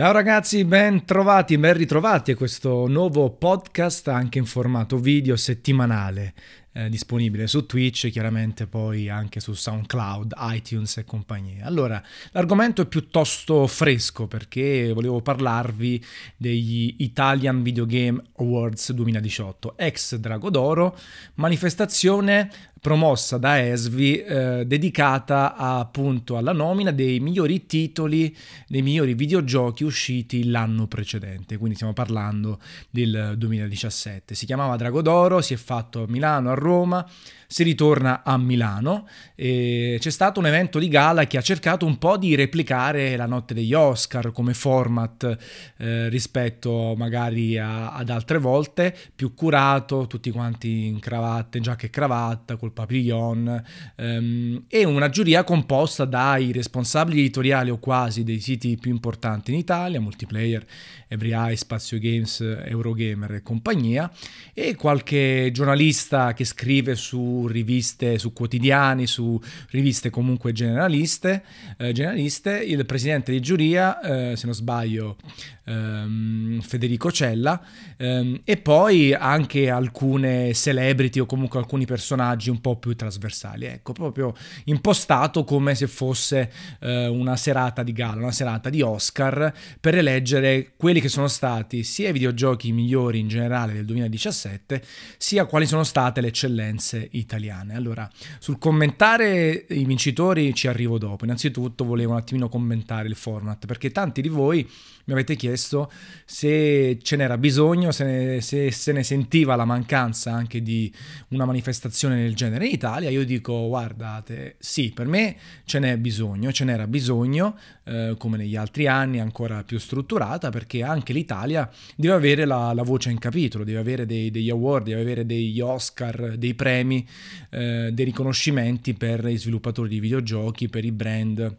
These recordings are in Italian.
Ciao ragazzi, ben trovati, ben ritrovati a questo nuovo podcast anche in formato video settimanale eh, disponibile su Twitch, chiaramente poi anche su SoundCloud, iTunes e compagnia. Allora, l'argomento è piuttosto fresco perché volevo parlarvi degli Italian Video Game Awards 2018, ex Drago d'Oro, manifestazione promossa da Esvi eh, dedicata a, appunto alla nomina dei migliori titoli, dei migliori videogiochi usciti l'anno precedente, quindi stiamo parlando del 2017. Si chiamava Drago d'Oro, si è fatto a Milano, a Roma, si ritorna a Milano. E c'è stato un evento di gala che ha cercato un po' di replicare la notte degli Oscar come format eh, rispetto magari a, ad altre volte, più curato, tutti quanti in cravatta, in giacca e cravatta, col papillon ehm, e una giuria composta dai responsabili editoriali o quasi dei siti più importanti in Italia, multiplayer, Every Eye, Spazio Games, Eurogamer e compagnia e qualche giornalista che scrive su riviste, su quotidiani, su riviste comunque generaliste, eh, generaliste il presidente di giuria, eh, se non sbaglio, ehm, Federico Cella, ehm, e poi anche alcune celebrity o comunque alcuni personaggi un po' più trasversali, ecco, proprio impostato come se fosse eh, una serata di gala, una serata di Oscar per eleggere quelli che sono stati sia i videogiochi migliori in generale del 2017, sia quali sono state le eccellenze italiane. Allora, sul commentare i vincitori ci arrivo dopo. Innanzitutto volevo un attimino commentare il format, perché tanti di voi mi avete chiesto se ce n'era bisogno, se, ne, se, se ne sentiva la mancanza anche di una manifestazione del genere in Italia. Io dico, guardate, sì, per me ce n'è bisogno, ce n'era bisogno, eh, come negli altri anni, ancora più strutturata, perché anche l'Italia deve avere la, la voce in capitolo, deve avere dei, degli award, deve avere degli Oscar, dei premi, eh, dei riconoscimenti per i sviluppatori di videogiochi, per i brand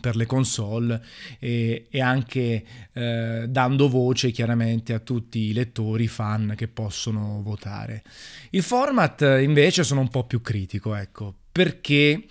per le console e, e anche eh, dando voce chiaramente a tutti i lettori fan che possono votare. Il format invece sono un po' più critico, ecco, perché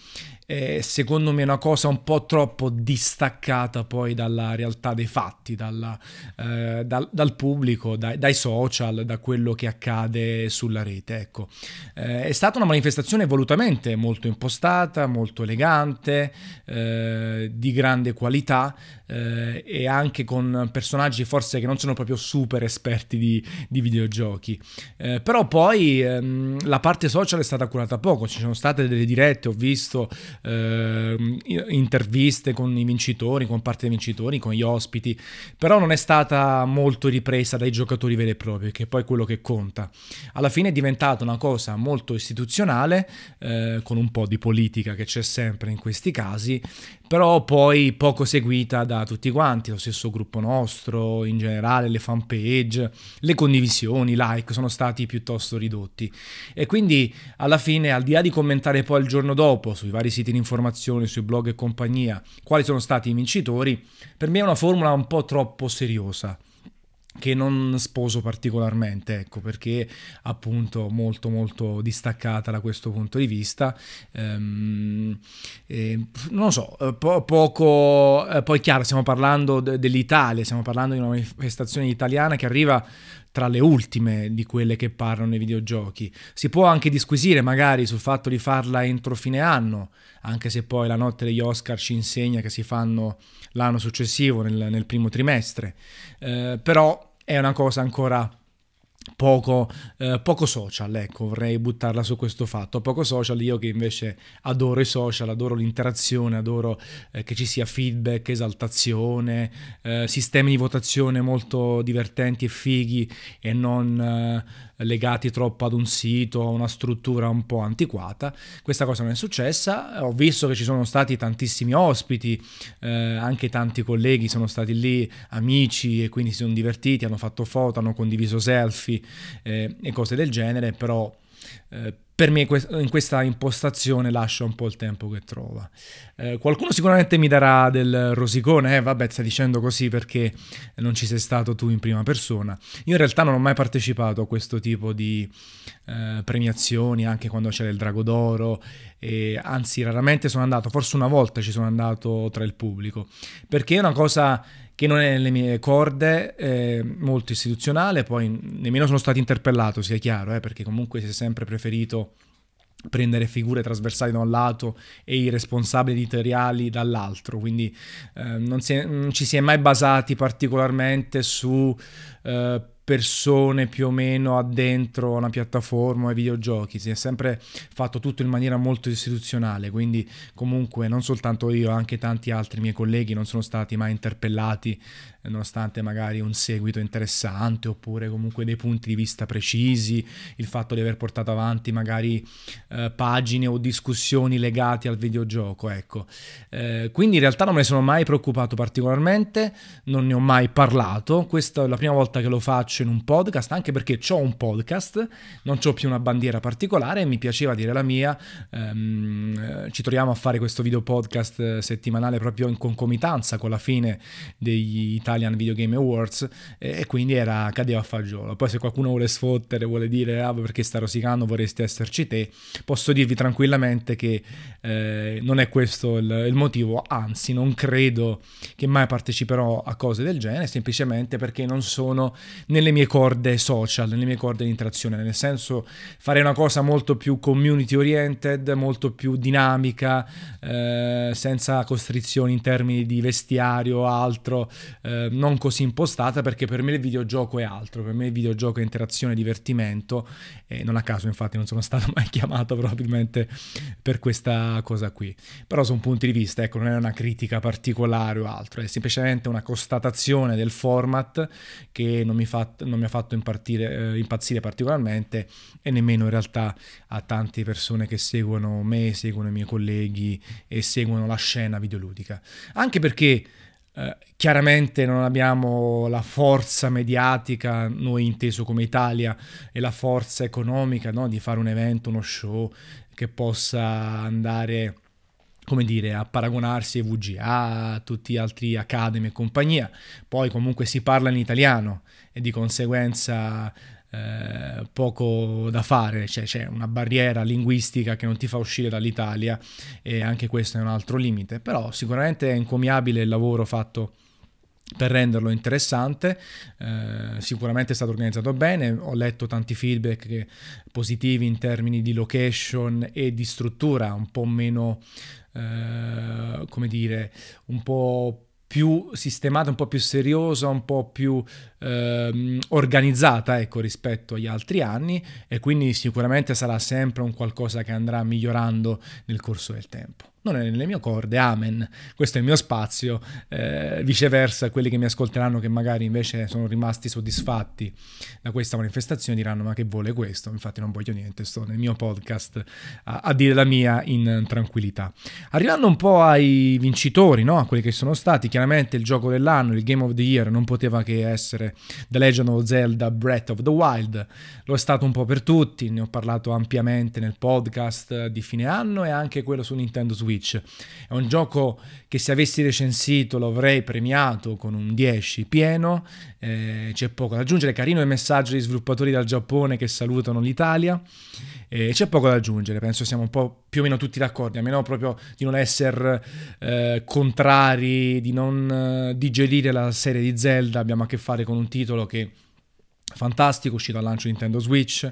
eh, secondo me è una cosa un po' troppo distaccata poi dalla realtà dei fatti, dalla, eh, dal, dal, pubblico, dai, dai, social, da quello che accade sulla rete. Ecco. Eh, è stata una manifestazione volutamente molto impostata, molto elegante, eh, di grande qualità eh, e anche con personaggi forse che non sono proprio super esperti di, di videogiochi. Eh, però poi ehm, la parte social è stata curata poco, ci sono state delle dirette, ho visto eh, interviste con i vincitori, con parte dei vincitori, con gli ospiti, però non è stata molto ripresa dai giocatori veri e propri, che è poi quello che conta. Alla fine è diventata una cosa molto istituzionale, eh, con un po' di politica che c'è sempre in questi casi, però poi poco seguita da tutti quanti, lo stesso gruppo nostro, in generale le fanpage, le condivisioni, i like sono stati piuttosto ridotti. E quindi alla fine, al di là di commentare poi il giorno dopo sui vari siti di informazione, sui blog e compagnia, quali sono stati i vincitori, per me è una formula un po' troppo seriosa che non sposo particolarmente, ecco, perché appunto molto molto distaccata da questo punto di vista. Ehm, eh, non lo so, eh, po- poco, eh, poi chiaro, stiamo parlando de- dell'Italia, stiamo parlando di una manifestazione italiana che arriva tra le ultime di quelle che parlano nei videogiochi. Si può anche disquisire magari sul fatto di farla entro fine anno, anche se poi la notte degli Oscar ci insegna che si fanno l'anno successivo, nel, nel primo trimestre. Eh, però è una cosa ancora Poco, eh, poco, social, ecco, vorrei buttarla su questo fatto. Poco social, io che invece adoro i social, adoro l'interazione, adoro eh, che ci sia feedback, esaltazione, eh, sistemi di votazione molto divertenti e fighi e non eh, legati troppo ad un sito, a una struttura un po' antiquata. Questa cosa non è successa. Ho visto che ci sono stati tantissimi ospiti, eh, anche tanti colleghi sono stati lì, amici, e quindi si sono divertiti, hanno fatto foto, hanno condiviso selfie eh, e cose del genere, però eh, per me in questa impostazione lascia un po' il tempo che trova. Eh, qualcuno sicuramente mi darà del rosicone, eh, vabbè stai dicendo così perché non ci sei stato tu in prima persona. Io in realtà non ho mai partecipato a questo tipo di eh, premiazioni, anche quando c'era il Drago d'Oro, e anzi raramente sono andato, forse una volta ci sono andato tra il pubblico, perché è una cosa che non è nelle mie corde, è molto istituzionale, poi nemmeno sono stato interpellato, sia chiaro, eh, perché comunque si è sempre preferito prendere figure trasversali da un lato e i responsabili editoriali dall'altro, quindi eh, non, è, non, ci si è mai basati particolarmente su eh, persone più o meno addentro una piattaforma ai videogiochi, si è sempre fatto tutto in maniera molto istituzionale, quindi comunque non soltanto io, anche tanti altri miei colleghi non sono stati mai interpellati nonostante magari un seguito interessante oppure comunque dei punti di vista precisi, il fatto di aver portato avanti magari eh, pagine o discussioni legate al videogioco, ecco. Eh, quindi in realtà non me ne sono mai preoccupato particolarmente, non ne ho mai parlato, questa è la prima volta che lo faccio in un podcast, anche perché ho un podcast, non ho più una bandiera particolare e mi piaceva dire la mia, ehm, ci troviamo a fare questo video podcast eh, settimanale proprio in concomitanza con la fine degli Italian Video Game Awards e, quindi era cadeva a fagiolo. Poi se qualcuno vuole sfottere, vuole dire ah perché sta rosicando, vorresti esserci te, posso dirvi tranquillamente che eh, non è questo il, il, motivo, anzi non credo che mai parteciperò a cose del genere, semplicemente perché non sono nelle mie corde social, nelle mie corde di interazione, nel senso fare una cosa molto più community oriented, molto più dinamica, eh, senza costrizioni in termini di vestiario o altro, eh, eh, non così impostata perché per me il videogioco è altro, per me il videogioco è interazione divertimento e non a caso infatti non sono stato mai chiamato probabilmente per questa cosa qui. Però su un punto di vista, ecco, non è una critica particolare o altro, è semplicemente una constatazione del format che non mi, fa, non mi ha fatto eh, impazzire particolarmente e nemmeno in realtà a tante persone che seguono me, seguono i miei colleghi e seguono la scena videoludica. Anche perché eh, chiaramente non abbiamo la forza mediatica, noi inteso come Italia, e la forza economica no? di fare un evento, uno show che possa andare come dire, a paragonarsi ai VGA, a tutti gli altri Academy e compagnia. Poi comunque si parla in italiano e di conseguenza eh, poco da fare, cioè, c'è una barriera linguistica che non ti fa uscire dall'Italia e anche questo è un altro limite, però sicuramente è encomiabile il lavoro fatto per renderlo interessante, eh, sicuramente è stato organizzato bene, ho letto tanti feedback positivi in termini di location e di struttura, un po' meno, eh, come dire, un po' più sistemata, un po' più seriosa, un po' più ehm, organizzata ecco, rispetto agli altri anni e quindi sicuramente sarà sempre un qualcosa che andrà migliorando nel corso del tempo non è nelle mie corde, amen, questo è il mio spazio, eh, viceversa quelli che mi ascolteranno che magari invece sono rimasti soddisfatti da questa manifestazione diranno ma che vuole questo, infatti non voglio niente, sto nel mio podcast a, a dire la mia in tranquillità. Arrivando un po' ai vincitori, no? a quelli che sono stati, chiaramente il gioco dell'anno, il Game of the Year non poteva che essere The Legend of Zelda Breath of the Wild, lo è stato un po' per tutti, ne ho parlato ampiamente nel podcast di fine anno e anche quello su Nintendo Switch Switch. È un gioco che se avessi recensito lo avrei premiato con un 10 pieno, eh, c'è poco da aggiungere, carino il messaggio degli sviluppatori dal Giappone che salutano l'Italia. Eh, c'è poco da aggiungere, penso siamo un po' più o meno tutti d'accordo, a meno proprio di non essere eh, contrari, di non eh, digerire la serie di Zelda, abbiamo a che fare con un titolo che fantastico, uscito al lancio Nintendo Switch,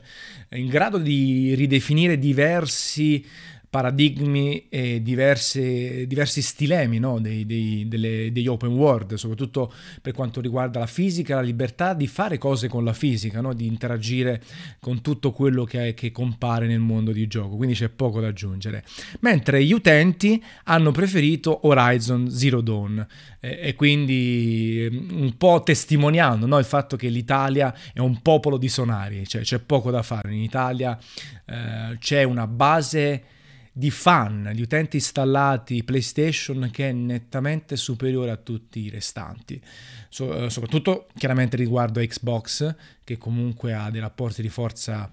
in grado di ridefinire diversi paradigmi e diverse, diversi stilemi no? dei, dei, delle, degli open world, soprattutto per quanto riguarda la fisica, la libertà di fare cose con la fisica, no? di interagire con tutto quello che, che, compare nel mondo di gioco, quindi c'è poco da aggiungere. Mentre gli utenti hanno preferito Horizon Zero Dawn eh, e quindi mm, un po' testimoniando no? il fatto che l'Italia è un popolo di sonari, cioè c'è poco da fare. In Italia eh, c'è una base di fan, di utenti installati PlayStation che è nettamente superiore a tutti i restanti. So, eh, soprattutto chiaramente riguardo a Xbox, che comunque ha dei rapporti di forza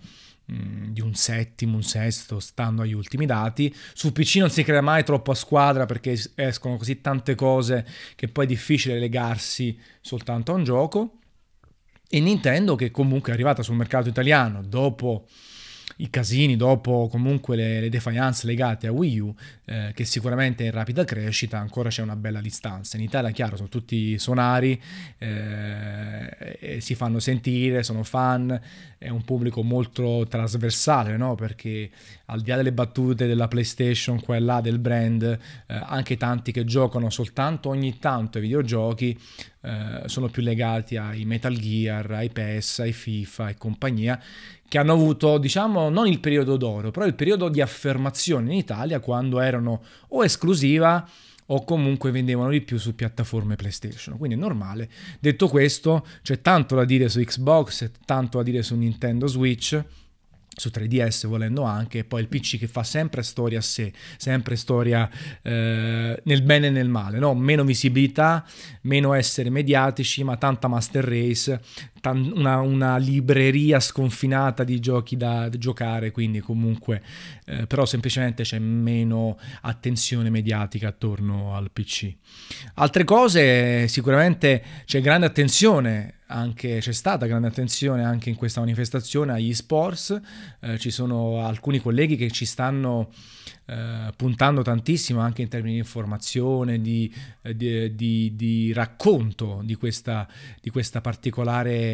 mm, di un settimo, un sesto, stando agli ultimi dati. Su PC non si crea mai troppo a squadra perché escono così tante cose che poi è difficile legarsi soltanto a un gioco. E Nintendo, che comunque è arrivata sul mercato italiano dopo i casini dopo comunque le, le defiance legate a Wii U, eh, che sicuramente è in rapida crescita, ancora c'è una bella distanza. In Italia, chiaro, sono tutti sonari, eh, si fanno sentire, sono fan, è un pubblico molto trasversale, no? perché al di là delle battute della PlayStation, qua là del brand, eh, anche tanti che giocano soltanto ogni tanto ai videogiochi eh, sono più legati ai Metal Gear, ai PES, ai FIFA e compagnia, che hanno avuto, diciamo, non il periodo d'oro, però il periodo di affermazione in Italia quando erano o esclusiva o comunque vendevano di più su piattaforme PlayStation. Quindi è normale. Detto questo, c'è tanto da dire su Xbox, tanto da dire su Nintendo Switch su 3DS volendo anche, e poi il PC che fa sempre storia a sé, sempre storia eh, nel bene e nel male, no? meno visibilità, meno essere mediatici, ma tanta master race, tan- una, una, libreria sconfinata di giochi da giocare, quindi comunque eh, però semplicemente c'è meno attenzione mediatica attorno al PC. Altre cose, sicuramente c'è grande attenzione anche, c'è stata grande attenzione anche in questa manifestazione agli sports, eh, ci sono alcuni colleghi che ci stanno eh, puntando tantissimo anche in termini di informazione, di, eh, di, di, di racconto di questa, questa particolare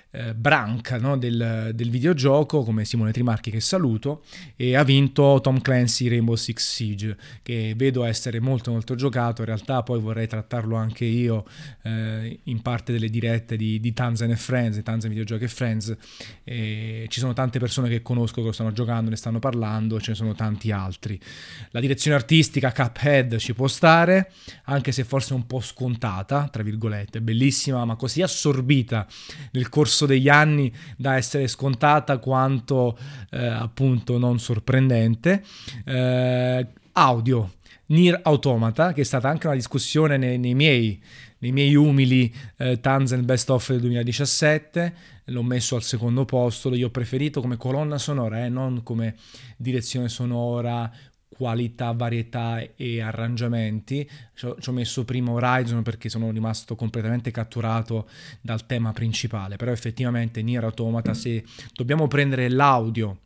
eh, branca no, del, del, videogioco, come Simone Trimarchi che saluto, e ha vinto Tom Clancy Rainbow Six Siege, che vedo essere molto molto giocato, in realtà poi vorrei trattarlo anche io eh, in parte delle dirette di, di Tanzan e Friends, Tanzan Videogiochi e Friends, e ci sono tante persone che conosco che lo stanno giocando, ne stanno parlando, ce ne sono tanti altri. La direzione artistica Cuphead ci può stare, anche se forse un po' scontata, tra virgolette, bellissima, ma così assorbita nel corso corso degli anni da essere scontata quanto eh, appunto non sorprendente. Eh, audio, Nier Automata, che è stata anche una discussione nei, nei miei nei miei umili eh, Tanzen Best of del 2017, l'ho messo al secondo posto, l'ho preferito come colonna sonora, eh, non come direzione sonora qualità, varietà e arrangiamenti. Ci ho, ci ho, messo prima Horizon perché sono rimasto completamente catturato dal tema principale, però effettivamente Nier Automata se dobbiamo prendere l'audio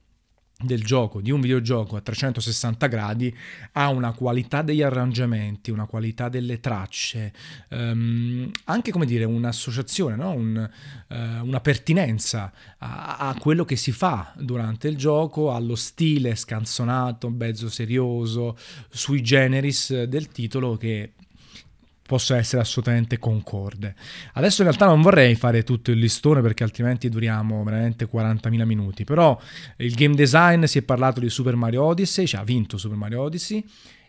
del gioco, di un videogioco a 360 gradi, ha una qualità degli arrangiamenti, una qualità delle tracce, um, anche come dire un'associazione, no? Un, uh, una pertinenza a, a, quello che si fa durante il gioco, allo stile scanzonato, mezzo serioso, sui generis del titolo che possa essere assolutamente concorde. Adesso in realtà non vorrei fare tutto il listone perché altrimenti duriamo veramente 40.000 minuti, però il game design si è parlato di Super Mario Odyssey, cioè ha vinto Super Mario Odyssey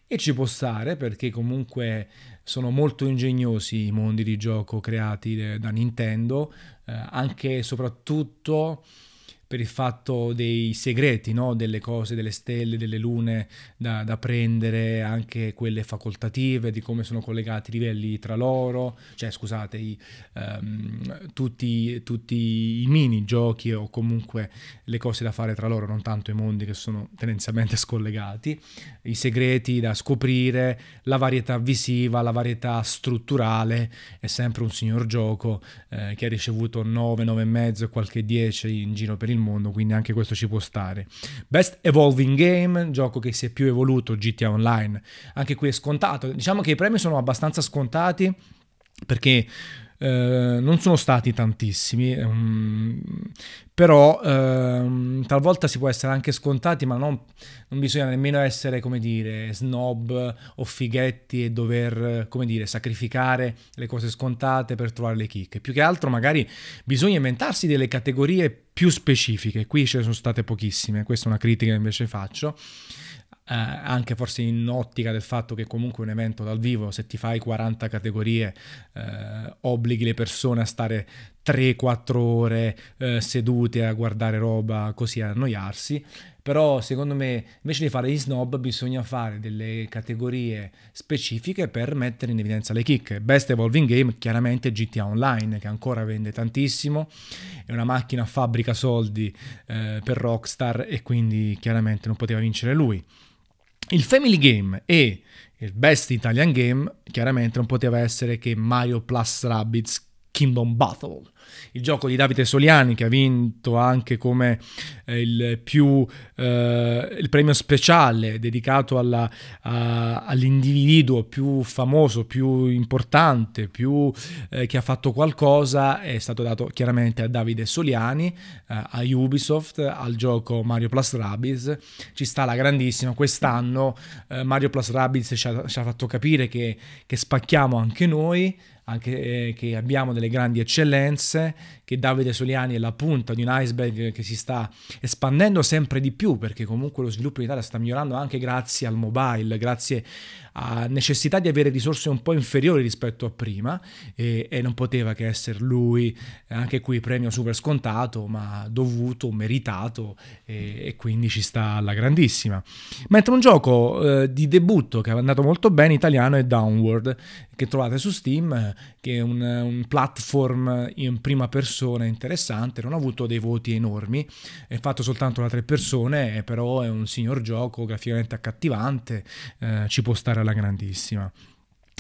e ci può stare perché comunque sono molto ingegnosi i mondi di gioco creati da Nintendo, eh, anche e soprattutto per il fatto dei segreti, no? delle cose, delle stelle, delle lune da, da, prendere, anche quelle facoltative, di come sono collegati i livelli tra loro, cioè scusate, i, um, tutti, tutti, i mini giochi o comunque le cose da fare tra loro, non tanto i mondi che sono tendenzialmente scollegati, i segreti da scoprire, la varietà visiva, la varietà strutturale, è sempre un signor gioco eh, che ha ricevuto 9, 9,5 e qualche 10 in giro per il il mondo, quindi anche questo ci può stare. Best Evolving Game, gioco che si è più evoluto, GTA Online, anche qui è scontato. Diciamo che i premi sono abbastanza scontati perché eh, non sono stati tantissimi, um, però eh, talvolta si può essere anche scontati, ma non, non, bisogna nemmeno essere, come dire, snob o fighetti e dover, come dire, sacrificare le cose scontate per trovare le chicche. Più che altro magari bisogna inventarsi delle categorie più specifiche, qui ce ne sono state pochissime, questa è una critica che invece faccio eh, anche forse in ottica del fatto che comunque un evento dal vivo, se ti fai 40 categorie, eh, obblighi le persone a stare 3-4 ore eh, sedute a guardare roba così a annoiarsi. Però secondo me invece di fare gli snob bisogna fare delle categorie specifiche per mettere in evidenza le chicche. Best Evolving Game chiaramente GTA Online che ancora vende tantissimo, è una macchina fabbrica soldi eh, per Rockstar e quindi chiaramente non poteva vincere lui. Il Family Game e il Best Italian Game chiaramente non poteva essere che Mario Plus Rabbids Kingdom Battle il gioco di Davide Soliani che ha vinto anche come eh, il, più, eh, il premio speciale dedicato alla, a, all'individuo più famoso, più importante, più eh, che ha fatto qualcosa è stato dato chiaramente a Davide Soliani, eh, a Ubisoft, al gioco Mario Plus Rabbids. Ci sta la grandissima. Quest'anno eh, Mario Plus Rabbids ci ha, ci ha fatto capire che, che spacchiamo anche noi anche eh, che abbiamo delle grandi eccellenze, che Davide Soliani è la punta di un iceberg che si sta espandendo sempre di più, perché comunque lo sviluppo in Italia sta migliorando anche grazie al mobile, grazie a necessità di avere risorse un po' inferiori rispetto a prima e, e non poteva che essere lui, anche qui premio super scontato, ma dovuto, meritato e, e quindi ci sta alla grandissima. Mentre un gioco eh, di debutto che è andato molto bene italiano è Downward, che trovate su Steam, che è un, un platform in prima persona interessante, non ha avuto dei voti enormi, è fatto soltanto da tre persone, però è un signor gioco graficamente accattivante, eh, ci può stare alla grandissima.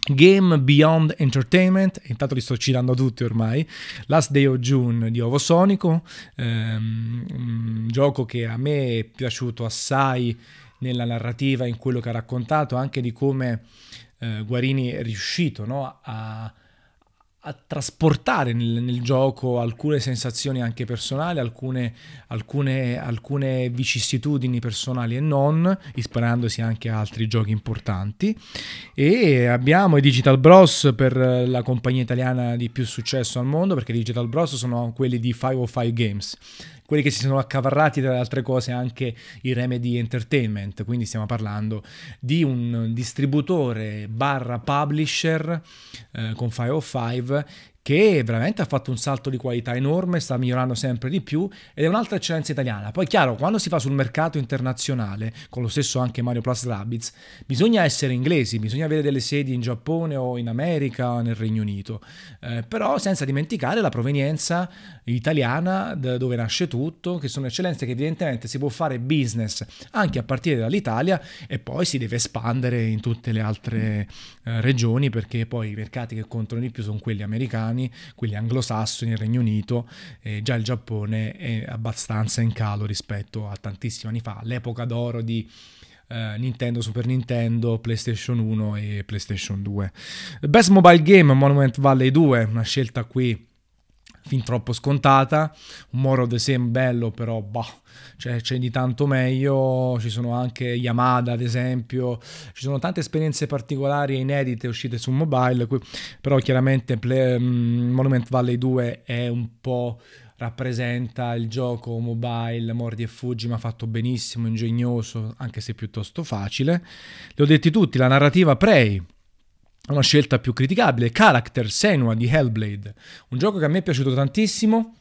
Game Beyond Entertainment, intanto li sto citando tutti ormai, Last Day of June di Ovo Sonico, ehm, un gioco che a me è piaciuto assai nella narrativa, in quello che ha raccontato, anche di come eh, Guarini è riuscito no, a trasportare nel, nel, gioco alcune sensazioni anche personali, alcune, alcune, alcune, vicissitudini personali e non, ispirandosi anche a altri giochi importanti. E abbiamo i Digital Bros per la compagnia italiana di più successo al mondo, perché i Digital Bros sono quelli di 505 Games quelli che si sono accavarrati tra le altre cose anche i Remedy Entertainment, quindi stiamo parlando di un distributore barra publisher eh, con 505 che veramente ha fatto un salto di qualità enorme, sta migliorando sempre di più ed è un'altra eccellenza italiana. Poi chiaro, quando si fa sul mercato internazionale, con lo stesso anche Mario Plus Rabbids, bisogna essere inglesi, bisogna avere delle sedi in Giappone o in America o nel Regno Unito, eh, però senza dimenticare la provenienza italiana da dove nasce tutto, che sono eccellenze che evidentemente si può fare business anche a partire dall'Italia e poi si deve espandere in tutte le altre eh, regioni perché poi i mercati che contano di più sono quelli americani americani, quelli anglosassoni, il Regno Unito, eh, già il Giappone è abbastanza in calo rispetto a tantissimi anni fa, l'epoca d'oro di Uh, Nintendo, Super Nintendo, PlayStation 1 e PlayStation 2. Best Mobile Game Monument Valley 2, una scelta qui fin troppo scontata. Un More of the Same bello, però boh, cioè, c'è di tanto meglio. Ci sono anche Yamada, ad esempio. Ci sono tante esperienze particolari e inedite uscite su mobile. Però chiaramente Play, um, Monument Valley 2 è un po' rappresenta il gioco mobile Mordi e Fuggi, ma fatto benissimo, ingegnoso, anche se piuttosto facile. Li ho detti tutti, la narrativa Prey, una scelta più criticabile, Character Senua di Hellblade, un gioco che a me è piaciuto tantissimo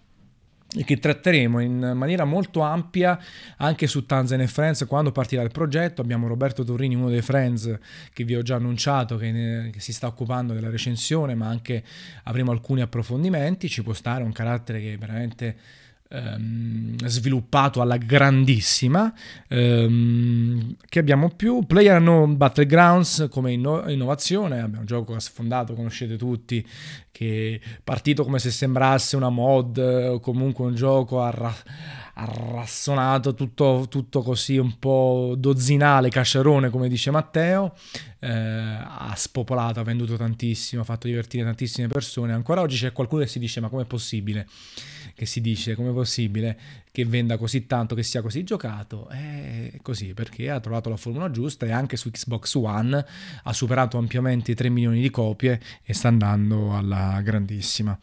e che tratteremo in maniera molto ampia anche su Tanzan e Friends quando partirà il progetto. Abbiamo Roberto Torrini, uno dei Friends che vi ho già annunciato che, ne, che, si sta occupando della recensione, ma anche avremo alcuni approfondimenti. Ci può stare un carattere che veramente ehm, sviluppato alla grandissima ehm, che abbiamo più Player No Battlegrounds come inno- innovazione abbiamo un gioco sfondato conoscete tutti che è partito come se sembrasse una mod o comunque un gioco arra- arrassonato tutto, tutto, così un po' dozzinale casciarone come dice Matteo eh, ha spopolato ha venduto tantissimo ha fatto divertire tantissime persone. Ancora oggi c'è qualcuno che si dice ma com'è possibile? Che si dice come è possibile che venda così tanto, che sia così giocato, è così perché ha trovato la formula giusta e anche su Xbox One ha superato ampiamente i 3 milioni di copie e sta andando alla grandissima.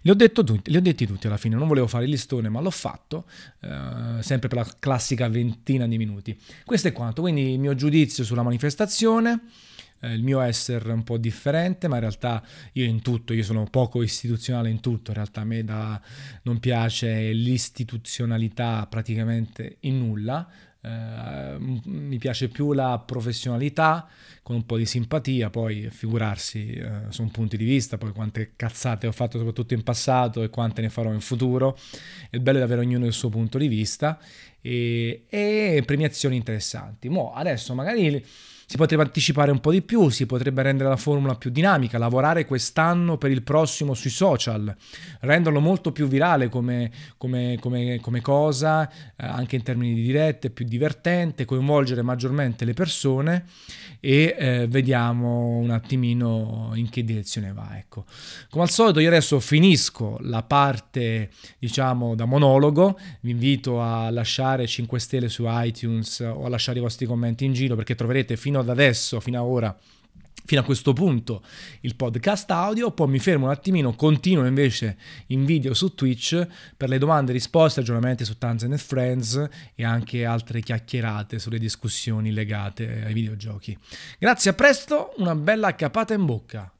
Li ho, detto tutti, li ho detti tutti alla fine, non volevo fare il listone ma l'ho fatto, eh, sempre per la classica ventina di minuti. Questo è quanto, quindi il mio giudizio sulla manifestazione eh, il mio essere un po' differente, ma in realtà io in tutto, io sono poco istituzionale in tutto, in realtà a me da, non piace l'istituzionalità praticamente in nulla, eh, mi piace più la professionalità con un po' di simpatia, poi figurarsi eh, sono punti di vista, poi quante cazzate ho fatto soprattutto in passato e quante ne farò in futuro. Il bello è avere ognuno il suo punto di vista e, e premiazioni interessanti. Mo adesso magari si potrebbe anticipare un po' di più, si potrebbe rendere la formula più dinamica, lavorare quest'anno per il prossimo sui social, renderlo molto più virale come, come, come, come cosa, eh, anche in termini di dirette, più divertente, coinvolgere maggiormente le persone e eh, vediamo un attimino in che direzione va. Ecco. Come al solito io adesso finisco la parte diciamo da monologo, vi invito a lasciare 5 stelle su iTunes o a lasciare i vostri commenti in giro perché troverete fino ad adesso, fino ad ora fino a questo punto il podcast audio, poi mi fermo un attimino, continuo invece in video su Twitch per le domande, risposte, aggiornamenti su Tanzan Friends e anche altre chiacchierate sulle discussioni legate ai videogiochi. Grazie, a presto, una bella capata in bocca.